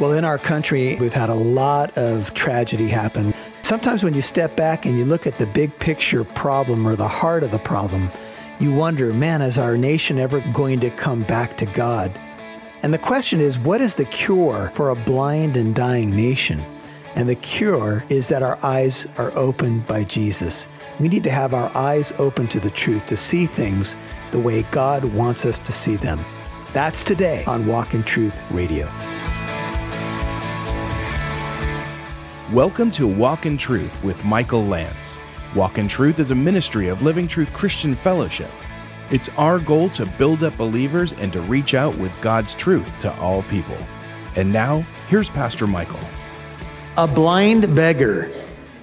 Well, in our country, we've had a lot of tragedy happen. Sometimes when you step back and you look at the big picture problem or the heart of the problem, you wonder, man, is our nation ever going to come back to God? And the question is, what is the cure for a blind and dying nation? And the cure is that our eyes are opened by Jesus. We need to have our eyes open to the truth, to see things the way God wants us to see them. That's today on Walk in Truth Radio. Welcome to Walk in Truth with Michael Lance. Walk in Truth is a ministry of Living Truth Christian Fellowship. It's our goal to build up believers and to reach out with God's truth to all people. And now, here's Pastor Michael. A blind beggar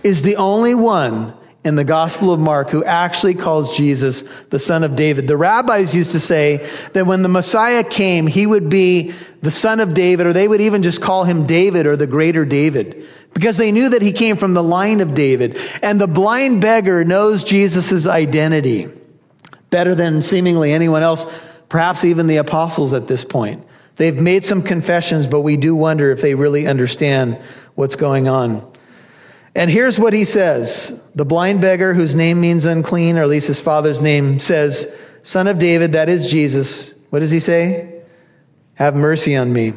is the only one in the Gospel of Mark who actually calls Jesus the son of David. The rabbis used to say that when the Messiah came, he would be the son of David, or they would even just call him David or the greater David, because they knew that he came from the line of David. And the blind beggar knows Jesus' identity better than seemingly anyone else, perhaps even the apostles at this point. They've made some confessions, but we do wonder if they really understand what's going on. And here's what he says. The blind beggar, whose name means unclean, or at least his father's name, says, Son of David, that is Jesus. What does he say? Have mercy on me.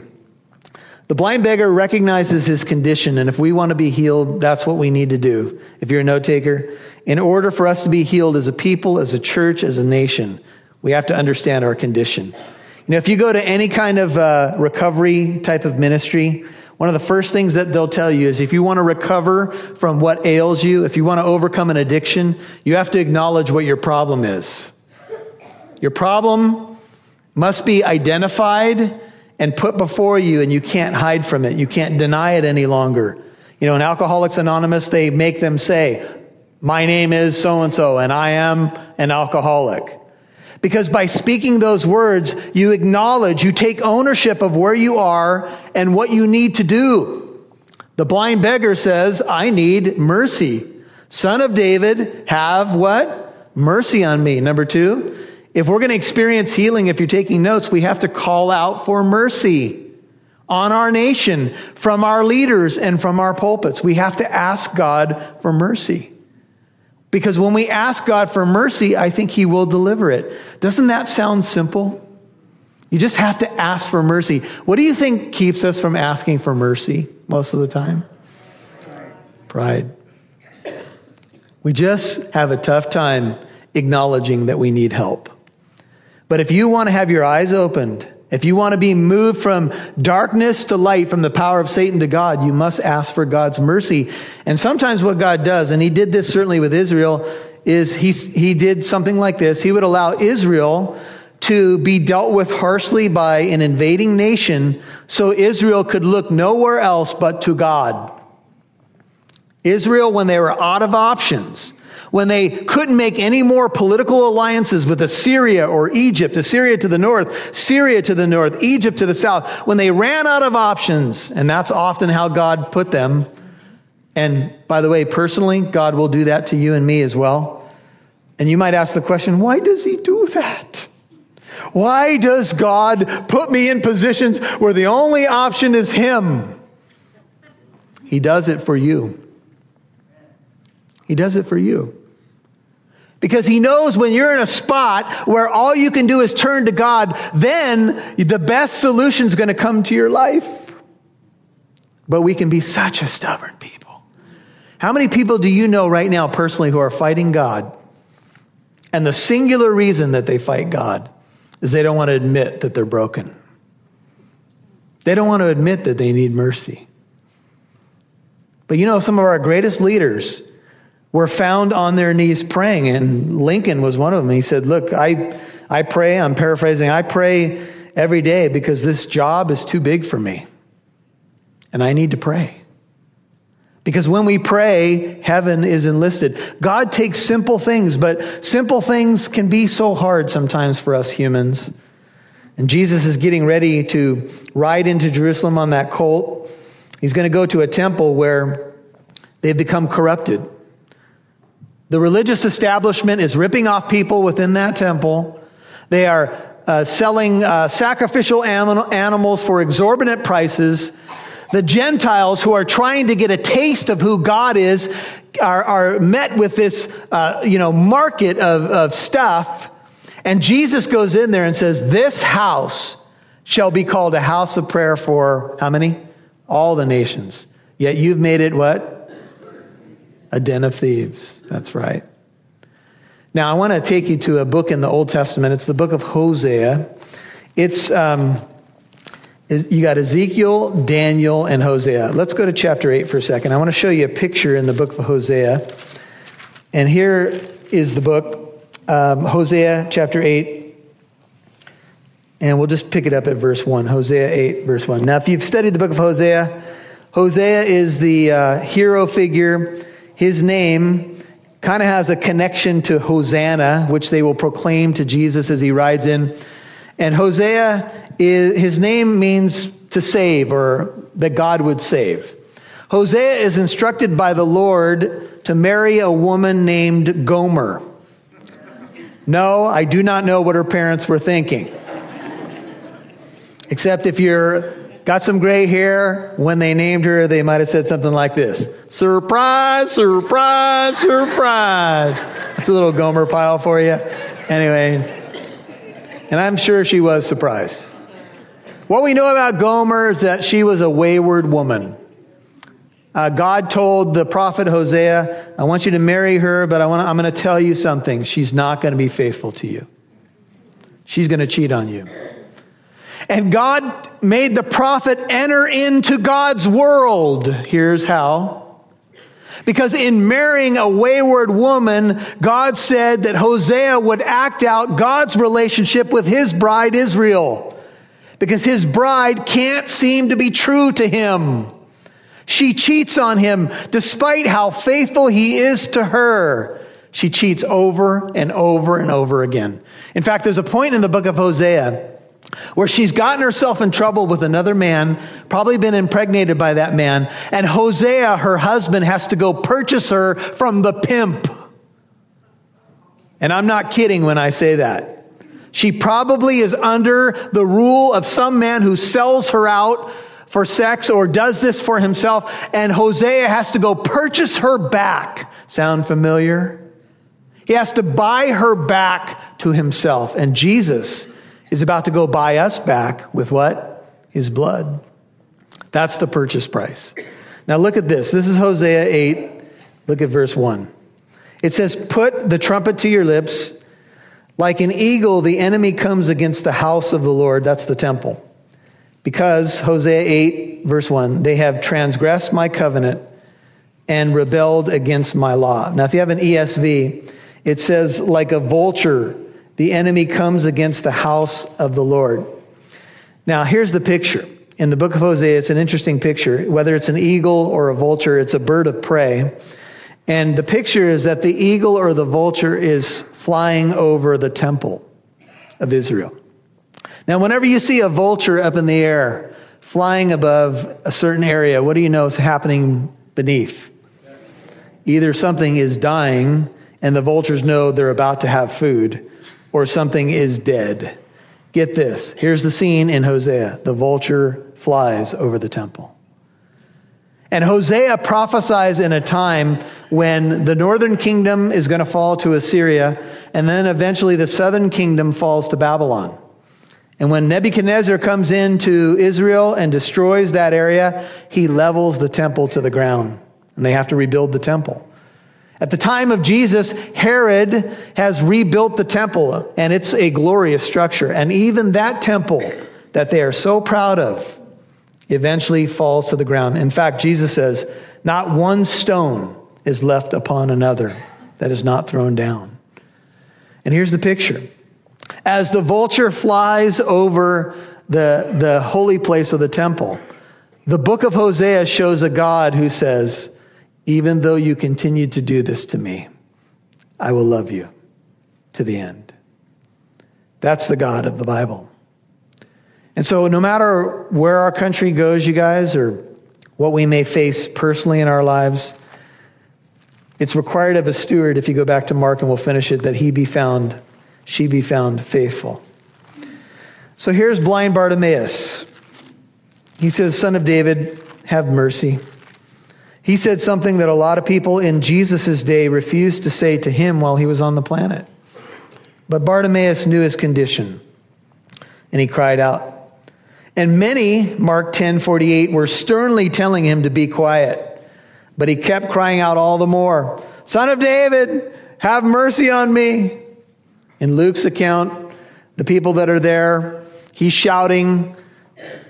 The blind beggar recognizes his condition, and if we want to be healed, that's what we need to do. If you're a note taker, in order for us to be healed as a people, as a church, as a nation, we have to understand our condition. You know, if you go to any kind of uh, recovery type of ministry, one of the first things that they'll tell you is if you want to recover from what ails you, if you want to overcome an addiction, you have to acknowledge what your problem is. Your problem must be identified and put before you, and you can't hide from it. You can't deny it any longer. You know, in Alcoholics Anonymous, they make them say, My name is so and so, and I am an alcoholic. Because by speaking those words, you acknowledge, you take ownership of where you are and what you need to do. The blind beggar says, I need mercy. Son of David, have what? Mercy on me. Number two, if we're going to experience healing, if you're taking notes, we have to call out for mercy on our nation from our leaders and from our pulpits. We have to ask God for mercy. Because when we ask God for mercy, I think He will deliver it. Doesn't that sound simple? You just have to ask for mercy. What do you think keeps us from asking for mercy most of the time? Pride. We just have a tough time acknowledging that we need help. But if you want to have your eyes opened, if you want to be moved from darkness to light, from the power of Satan to God, you must ask for God's mercy. And sometimes what God does, and He did this certainly with Israel, is He, he did something like this. He would allow Israel to be dealt with harshly by an invading nation so Israel could look nowhere else but to God. Israel, when they were out of options, when they couldn't make any more political alliances with Assyria or Egypt, Assyria to the north, Syria to the north, Egypt to the south, when they ran out of options, and that's often how God put them. And by the way, personally, God will do that to you and me as well. And you might ask the question, why does He do that? Why does God put me in positions where the only option is Him? He does it for you. He does it for you. Because he knows when you're in a spot where all you can do is turn to God, then the best solution is going to come to your life. But we can be such a stubborn people. How many people do you know right now personally who are fighting God? And the singular reason that they fight God is they don't want to admit that they're broken. They don't want to admit that they need mercy. But you know, some of our greatest leaders were found on their knees praying, and Lincoln was one of them. He said, Look, I, I pray, I'm paraphrasing, I pray every day because this job is too big for me. And I need to pray. Because when we pray, heaven is enlisted. God takes simple things, but simple things can be so hard sometimes for us humans. And Jesus is getting ready to ride into Jerusalem on that colt. He's going to go to a temple where they've become corrupted. The religious establishment is ripping off people within that temple. They are uh, selling uh, sacrificial animals for exorbitant prices. The Gentiles who are trying to get a taste of who God is are, are met with this, uh, you know, market of, of stuff. And Jesus goes in there and says, This house shall be called a house of prayer for how many? All the nations. Yet you've made it what? A den of thieves. That's right. Now I want to take you to a book in the Old Testament. It's the book of Hosea. It's um, you got Ezekiel, Daniel, and Hosea. Let's go to chapter 8 for a second. I want to show you a picture in the book of Hosea. And here is the book, um, Hosea chapter 8. And we'll just pick it up at verse 1. Hosea 8, verse 1. Now, if you've studied the book of Hosea, Hosea is the uh, hero figure. His name kind of has a connection to Hosanna, which they will proclaim to Jesus as he rides in. And Hosea is, his name means to save or that God would save. Hosea is instructed by the Lord to marry a woman named Gomer. No, I do not know what her parents were thinking. Except if you're got some gray hair, when they named her, they might have said something like this. Surprise, surprise, surprise. That's a little Gomer Pyle for you. Anyway, and I'm sure she was surprised. What we know about Gomer is that she was a wayward woman. Uh, God told the prophet Hosea, I want you to marry her, but I want I'm going to tell you something. She's not going to be faithful to you. She's going to cheat on you. And God made the prophet enter into God's world. Here's how. Because in marrying a wayward woman, God said that Hosea would act out God's relationship with his bride Israel because his bride can't seem to be true to him. She cheats on him despite how faithful he is to her. She cheats over and over and over again. In fact, there's a point in the book of Hosea where she's gotten herself in trouble with another man, probably been impregnated by that man, and Hosea, her husband, has to go purchase her from the pimp. And I'm not kidding when I say that. She probably is under the rule of some man who sells her out for sex or does this for himself, and Hosea has to go purchase her back. Sound familiar? He has to buy her back to himself. And Jesus is about to go buy us back with what? His blood. That's the purchase price. Now look at this. This is Hosea 8. Look at verse 1. It says, Put the trumpet to your lips like an eagle, the enemy comes against the house of the Lord. That's the temple. Because, Hosea 8, verse 1, they have transgressed my covenant and rebelled against my law. Now, if you have an ESV, it says, like a vulture, the enemy comes against the house of the Lord. Now, here's the picture. In the book of Hosea, it's an interesting picture. Whether it's an eagle or a vulture, it's a bird of prey. And the picture is that the eagle or the vulture is flying over the temple of Israel. Now, whenever you see a vulture up in the air flying above a certain area, what do you know is happening beneath? Either something is dying and the vultures know they're about to have food, or something is dead. Get this. Here's the scene in Hosea. The vulture flies over the temple. And Hosea prophesies in a time when the northern kingdom is going to fall to Assyria, and then eventually the southern kingdom falls to Babylon. And when Nebuchadnezzar comes into Israel and destroys that area, he levels the temple to the ground, and they have to rebuild the temple. At the time of Jesus, Herod has rebuilt the temple, and it's a glorious structure. And even that temple that they are so proud of eventually falls to the ground. In fact, Jesus says, Not one stone is left upon another that is not thrown down. And here's the picture. As the vulture flies over the, the holy place of the temple, the book of Hosea shows a God who says, Even though you continue to do this to me, I will love you to the end. That's the God of the Bible. And so, no matter where our country goes, you guys, or what we may face personally in our lives, it's required of a steward, if you go back to Mark and we'll finish it, that he be found, she be found faithful. So here's blind Bartimaeus. He says, Son of David, have mercy. He said something that a lot of people in Jesus' day refused to say to him while he was on the planet. But Bartimaeus knew his condition, and he cried out. And many, Mark 10:48, were sternly telling him to be quiet. But he kept crying out all the more, "Son of David, have mercy on me." In Luke's account, the people that are there, he's shouting,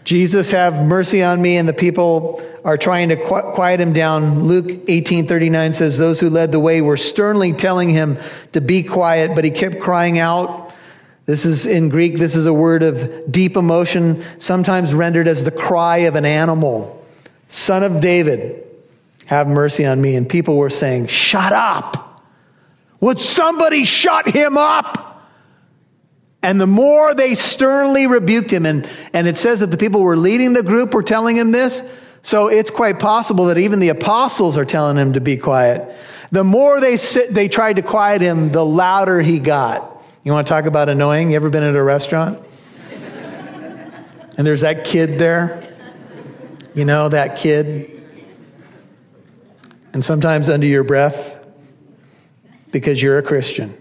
Jesus, have mercy on me. And the people are trying to quiet him down. Luke 18:39 says those who led the way were sternly telling him to be quiet, but he kept crying out. This is in Greek, this is a word of deep emotion, sometimes rendered as the cry of an animal. Son of David, have mercy on me. And people were saying, Shut up. Would somebody shut him up? And the more they sternly rebuked him, and, and it says that the people who were leading the group were telling him this, so it's quite possible that even the apostles are telling him to be quiet. The more they sit, they tried to quiet him, the louder he got. You want to talk about annoying? You ever been at a restaurant? and there's that kid there. You know, that kid. And sometimes under your breath, because you're a Christian.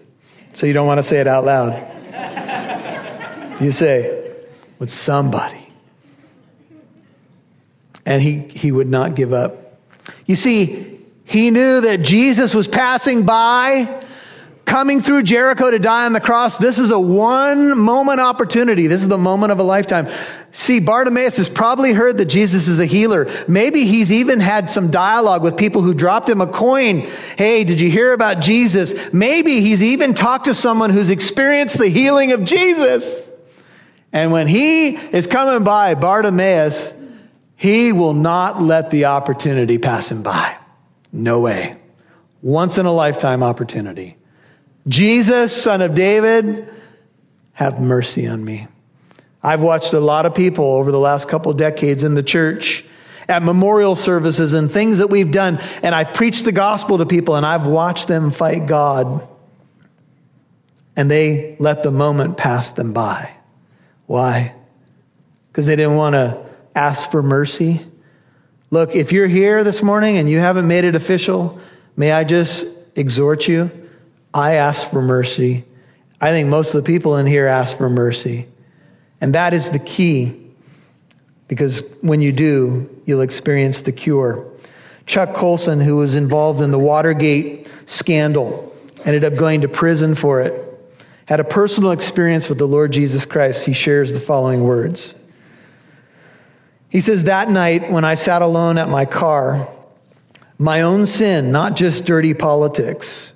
So you don't want to say it out loud. You say, with somebody. And he, he would not give up. You see, he knew that Jesus was passing by, coming through Jericho to die on the cross. This is a one moment opportunity. This is the moment of a lifetime. See, Bartimaeus has probably heard that Jesus is a healer. Maybe he's even had some dialogue with people who dropped him a coin. Hey, did you hear about Jesus? Maybe he's even talked to someone who's experienced the healing of Jesus. And when he is coming by, Bartimaeus, he will not let the opportunity pass him by. No way. Once in a lifetime opportunity. Jesus, son of David, have mercy on me. I've watched a lot of people over the last couple decades in the church at memorial services and things that we've done, and I've preached the gospel to people and I've watched them fight God. And they let the moment pass them by. Why? Because they didn't want to ask for mercy. Look, if you're here this morning and you haven't made it official, may I just exhort you? I ask for mercy. I think most of the people in here ask for mercy. And that is the key. Because when you do, you'll experience the cure. Chuck Colson, who was involved in the Watergate scandal, ended up going to prison for it had a personal experience with the Lord Jesus Christ, he shares the following words. He says, That night when I sat alone at my car, my own sin, not just dirty politics,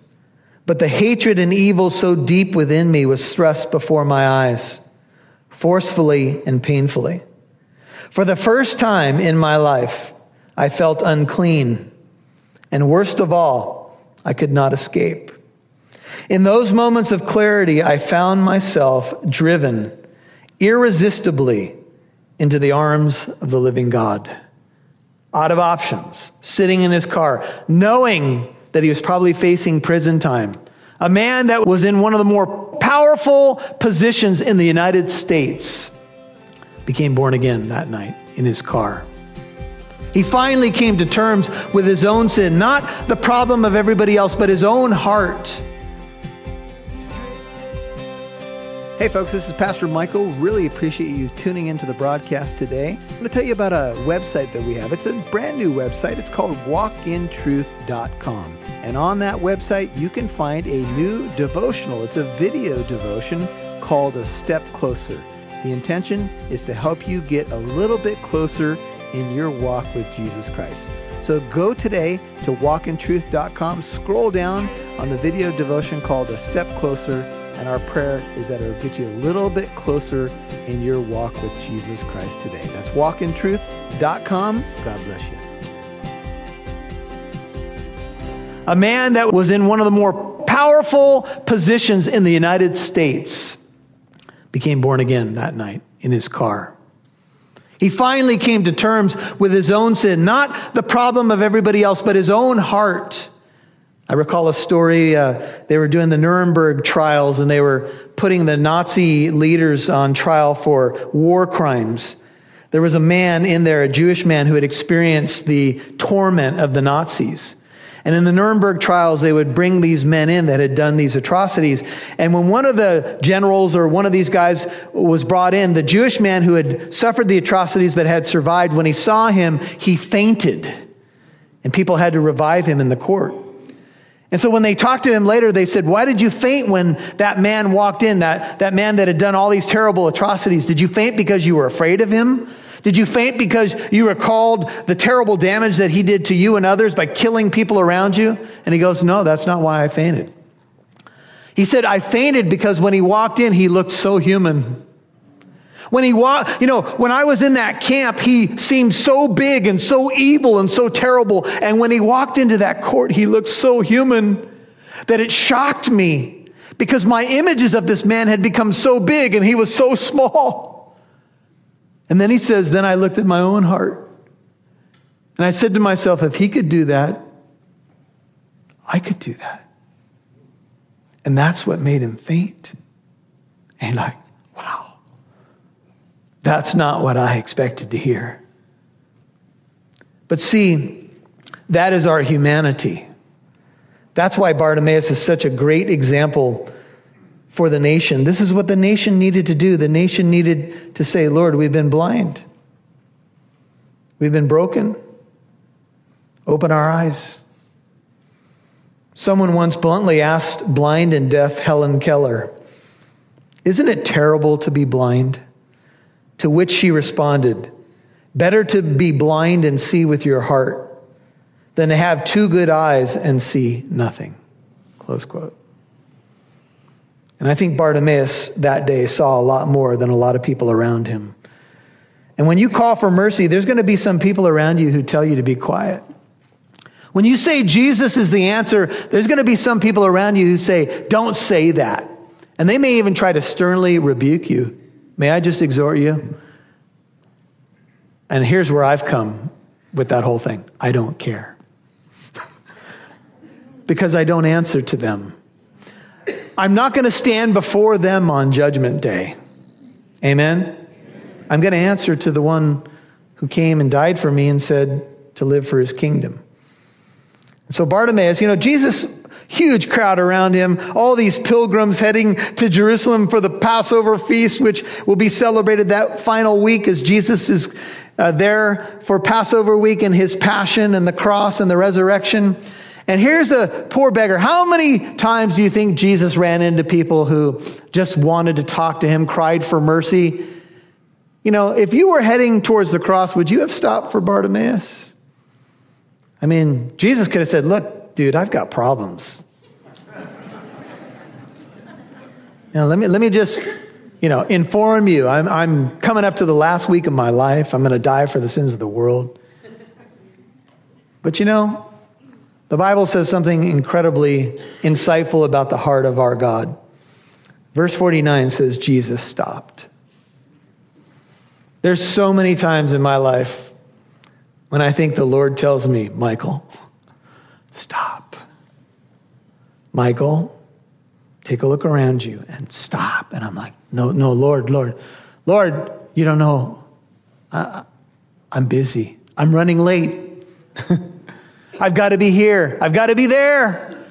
but the hatred and evil so deep within me was thrust before my eyes, forcefully and painfully. For the first time in my life, I felt unclean. And worst of all, I could not escape. In those moments of clarity, I found myself driven irresistibly into the arms of the living God. Out of options, sitting in his car, knowing that he was probably facing prison time. A man that was in one of the more powerful positions in the United States became born again that night in his car. He finally came to terms with his own sin, not the problem of everybody else, but his own heart. Hey, folks, this is Pastor Michael. Really appreciate you tuning into the broadcast today. I'm going to tell you about a website that we have. It's a brand new website. It's called walkintruth.com. And on that website, you can find a new devotional. It's a video devotion called A Step Closer. The intention is to help you get a little bit closer in your walk with Jesus Christ. So go today to walkintruth.com, scroll down on the video devotion called A Step Closer and our prayer is that it'll get you a little bit closer in your walk with Jesus Christ today. That's walkintruth.com. God bless you. A man that was in one of the more powerful positions in the United States became born again that night in his car. He finally came to terms with his own sin, not the problem of everybody else, but his own heart. I recall a story, uh, they were doing the Nuremberg trials and they were putting the Nazi leaders on trial for war crimes. there was a man in there, a Jewish man, who had experienced the torment of the Nazis. And in the Nuremberg trials, they would bring these men in that had done these atrocities. And when one of the generals or one of these guys was brought in, the Jewish man who had suffered the atrocities but had survived, when he saw him, he fainted. And people had to revive him in the court. And so when they talked to him later, they said, Why did you faint when that man walked in, that, that man that had done all these terrible atrocities? Did you faint because you were afraid of him? Did you faint because you recalled the terrible damage that he did to you and others by killing people around you? And he goes, No, that's not why I fainted. He said, I fainted because when he walked in, he looked so human. When he walked, you know, when I was in that camp, he seemed so big and so evil and so terrible. And when he walked into that court, he looked so human that it shocked me because my images of this man had become so big and he was so small. And then he says, Then I looked at my own heart. And I said to myself, if he could do that, I could do that. And that's what made him faint. And like. That's not what I expected to hear. But see, that is our humanity. That's why Bartimaeus is such a great example for the nation. This is what the nation needed to do. The nation needed to say, Lord, we've been blind. We've been broken. Open our eyes. Someone once bluntly asked blind and deaf Helen Keller, Isn't it terrible to be blind? To which she responded, Better to be blind and see with your heart than to have two good eyes and see nothing. Close quote. And I think Bartimaeus that day saw a lot more than a lot of people around him. And when you call for mercy, there's going to be some people around you who tell you to be quiet. When you say Jesus is the answer, there's going to be some people around you who say, don't say that. And they may even try to sternly rebuke you. May I just exhort you? And here's where I've come with that whole thing I don't care. because I don't answer to them. I'm not going to stand before them on Judgment Day. Amen? I'm going to answer to the one who came and died for me and said to live for his kingdom. So Bartimaeus, you know, Jesus, huge crowd around him, all these pilgrims heading to Jerusalem for the Passover feast, which will be celebrated that final week as Jesus is uh, there for Passover week and his passion and the cross and the resurrection. And here's a poor beggar. How many times do you think Jesus ran into people who just wanted to talk to him, cried for mercy? You know, if you were heading towards the cross, would you have stopped for Bartimaeus? I mean, Jesus could have said, Look, dude, I've got problems. Now, let me, let me just, you know, inform you. I'm, I'm coming up to the last week of my life. I'm going to die for the sins of the world. But you know, the Bible says something incredibly insightful about the heart of our God. Verse 49 says, Jesus stopped. There's so many times in my life when I think the Lord tells me, Michael, stop. Michael, take a look around you and stop. And I'm like, no, no, Lord, Lord, Lord, you don't know. I, I'm busy. I'm running late. I've got to be here. I've got to be there.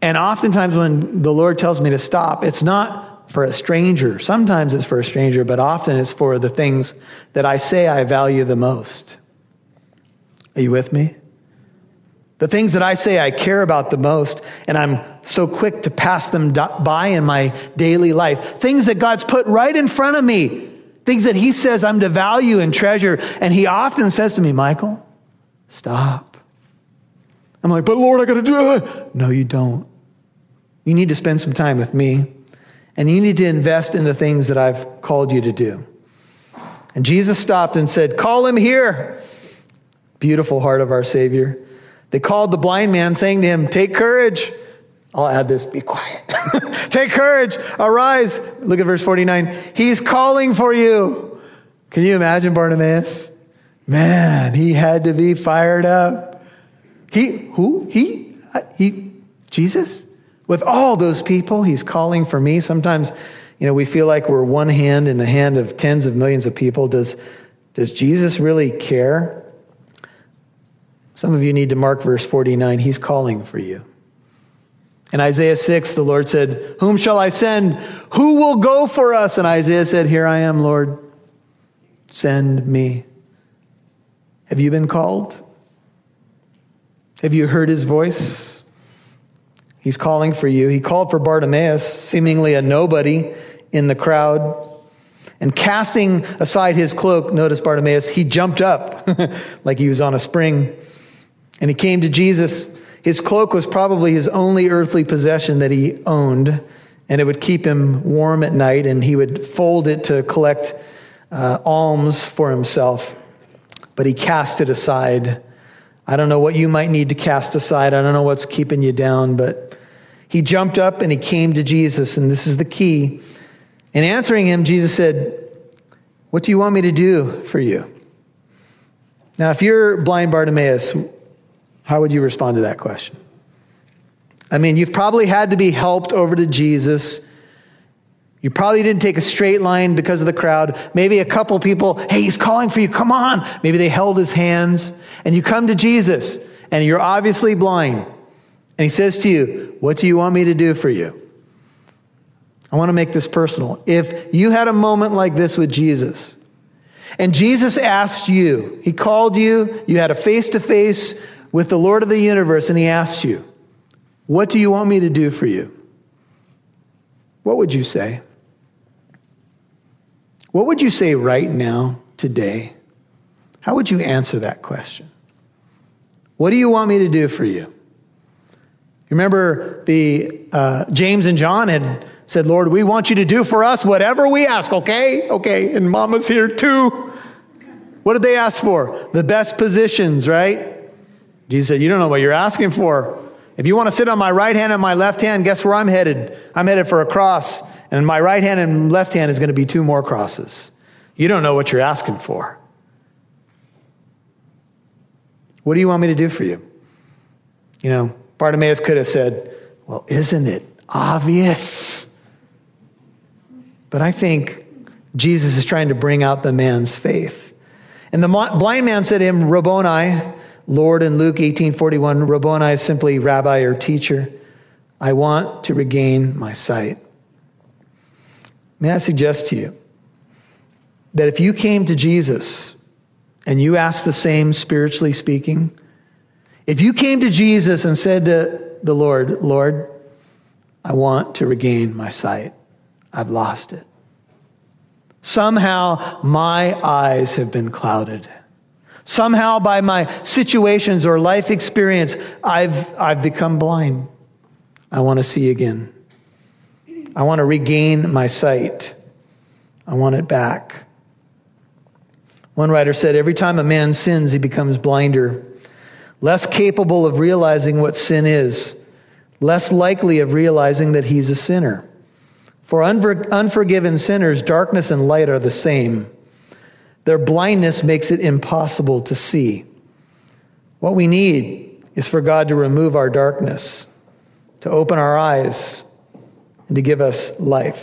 And oftentimes when the Lord tells me to stop, it's not for a stranger. Sometimes it's for a stranger, but often it's for the things that I say I value the most. Are you with me? The things that I say I care about the most, and I'm so quick to pass them by in my daily life. Things that God's put right in front of me. Things that He says I'm to value and treasure. And He often says to me, Michael, stop. I'm like, but Lord, I got to do it. No, you don't. You need to spend some time with me, and you need to invest in the things that I've called you to do. And Jesus stopped and said, Call him here. Beautiful heart of our Savior. They called the blind man, saying to him, Take courage. I'll add this, be quiet. Take courage, arise. Look at verse 49. He's calling for you. Can you imagine Bartimaeus? Man, he had to be fired up. He, who? He? He, Jesus? With all those people, he's calling for me. Sometimes, you know, we feel like we're one hand in the hand of tens of millions of people. Does, Does Jesus really care? Some of you need to mark verse 49. He's calling for you. In Isaiah 6, the Lord said, Whom shall I send? Who will go for us? And Isaiah said, Here I am, Lord. Send me. Have you been called? Have you heard his voice? He's calling for you. He called for Bartimaeus, seemingly a nobody in the crowd. And casting aside his cloak, notice Bartimaeus, he jumped up like he was on a spring. And he came to Jesus. His cloak was probably his only earthly possession that he owned, and it would keep him warm at night, and he would fold it to collect uh, alms for himself. But he cast it aside. I don't know what you might need to cast aside. I don't know what's keeping you down, but he jumped up and he came to Jesus, and this is the key. In answering him, Jesus said, What do you want me to do for you? Now, if you're blind Bartimaeus, how would you respond to that question? I mean, you've probably had to be helped over to Jesus. You probably didn't take a straight line because of the crowd. Maybe a couple people, hey, he's calling for you, come on. Maybe they held his hands. And you come to Jesus, and you're obviously blind. And he says to you, What do you want me to do for you? I want to make this personal. If you had a moment like this with Jesus, and Jesus asked you, He called you, you had a face to face with the Lord of the universe and he asks you, What do you want me to do for you? What would you say? What would you say right now, today? How would you answer that question? What do you want me to do for you? Remember, the uh, James and John had said, "Lord, we want you to do for us whatever we ask." Okay, okay, and Mama's here too. What did they ask for? The best positions, right? Jesus said, You don't know what you're asking for. If you want to sit on my right hand and my left hand, guess where I'm headed? I'm headed for a cross. And my right hand and left hand is going to be two more crosses. You don't know what you're asking for. What do you want me to do for you? You know, Bartimaeus could have said, Well, isn't it obvious? But I think Jesus is trying to bring out the man's faith. And the blind man said to him, Rabboni, Lord in Luke 18:41, Rabboni is simply rabbi or teacher. I want to regain my sight. May I suggest to you that if you came to Jesus and you asked the same spiritually speaking, if you came to Jesus and said to the Lord, Lord, I want to regain my sight. I've lost it. Somehow my eyes have been clouded. Somehow, by my situations or life experience, I've, I've become blind. I want to see again. I want to regain my sight. I want it back. One writer said every time a man sins, he becomes blinder, less capable of realizing what sin is, less likely of realizing that he's a sinner. For unforgiven sinners, darkness and light are the same. Their blindness makes it impossible to see. What we need is for God to remove our darkness, to open our eyes, and to give us life.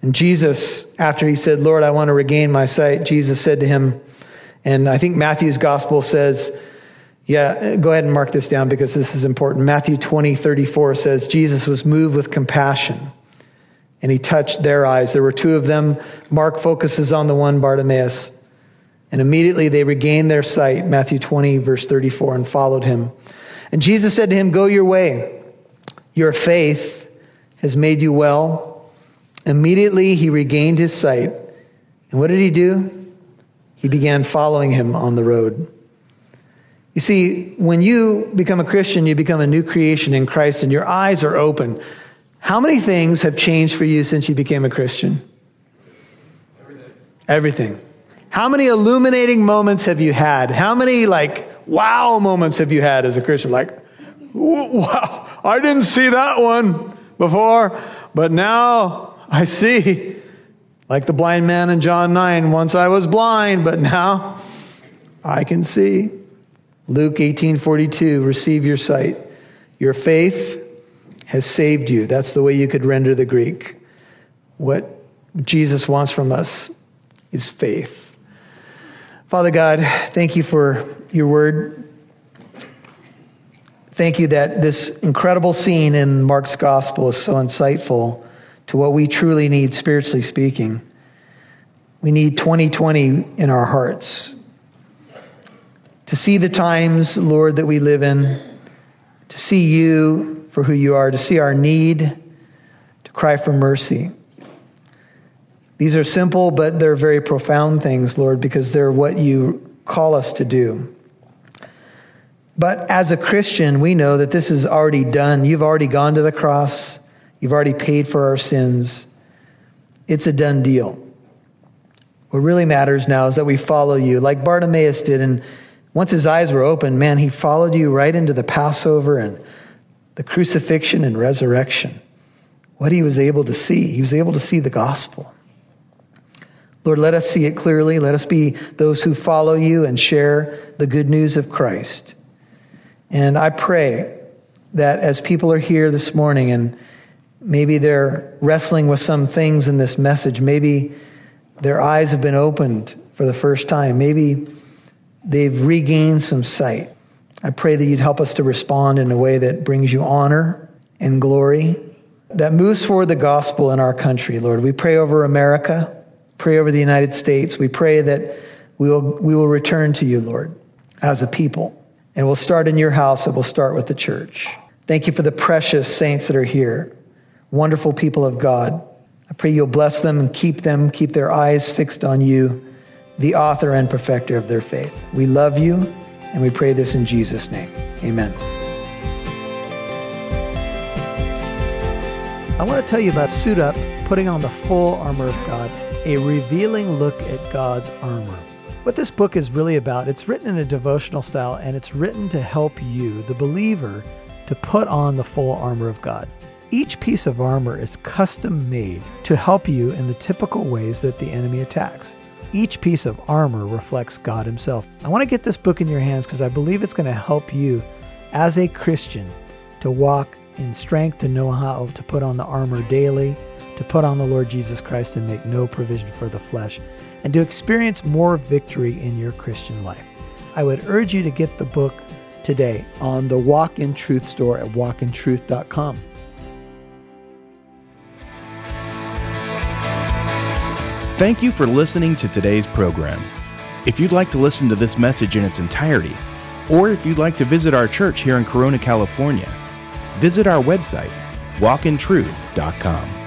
And Jesus, after he said, Lord, I want to regain my sight, Jesus said to him, and I think Matthew's gospel says, yeah, go ahead and mark this down because this is important. Matthew 20, 34 says, Jesus was moved with compassion and he touched their eyes. There were two of them. Mark focuses on the one, Bartimaeus. And immediately they regained their sight, Matthew 20, verse 34, and followed him. And Jesus said to him, Go your way. Your faith has made you well. Immediately he regained his sight. And what did he do? He began following him on the road. You see, when you become a Christian, you become a new creation in Christ, and your eyes are open. How many things have changed for you since you became a Christian? Everything. Everything. How many illuminating moments have you had? How many, like, wow moments have you had as a Christian? Like, wow, I didn't see that one before, but now I see. Like the blind man in John 9. Once I was blind, but now I can see. Luke 18:42 receive your sight. Your faith has saved you. That's the way you could render the Greek. What Jesus wants from us is faith. Father God, thank you for your word. Thank you that this incredible scene in Mark's gospel is so insightful to what we truly need spiritually speaking. We need 2020 in our hearts. To see the times, Lord, that we live in, to see you for who you are, to see our need, to cry for mercy. These are simple, but they're very profound things, Lord, because they're what you call us to do. But as a Christian, we know that this is already done. You've already gone to the cross. You've already paid for our sins. It's a done deal. What really matters now is that we follow you, like Bartimaeus did. And once his eyes were open, man, he followed you right into the Passover and the crucifixion and resurrection. What he was able to see, he was able to see the gospel. Lord, let us see it clearly. Let us be those who follow you and share the good news of Christ. And I pray that as people are here this morning and maybe they're wrestling with some things in this message, maybe their eyes have been opened for the first time, maybe they've regained some sight. I pray that you'd help us to respond in a way that brings you honor and glory, that moves forward the gospel in our country, Lord. We pray over America pray over the United States. We pray that we will, we will return to you, Lord, as a people. And we'll start in your house and we'll start with the church. Thank you for the precious saints that are here, wonderful people of God. I pray you'll bless them and keep them, keep their eyes fixed on you, the author and perfecter of their faith. We love you and we pray this in Jesus' name. Amen. I want to tell you about Suit Up, putting on the full armor of God a revealing look at God's armor. What this book is really about, it's written in a devotional style and it's written to help you, the believer, to put on the full armor of God. Each piece of armor is custom made to help you in the typical ways that the enemy attacks. Each piece of armor reflects God Himself. I want to get this book in your hands because I believe it's going to help you as a Christian to walk in strength, to know how to put on the armor daily, to put on the Lord Jesus Christ and make no provision for the flesh, and to experience more victory in your Christian life. I would urge you to get the book today on the Walk in Truth store at walkintruth.com. Thank you for listening to today's program. If you'd like to listen to this message in its entirety, or if you'd like to visit our church here in Corona, California, visit our website, walkintruth.com.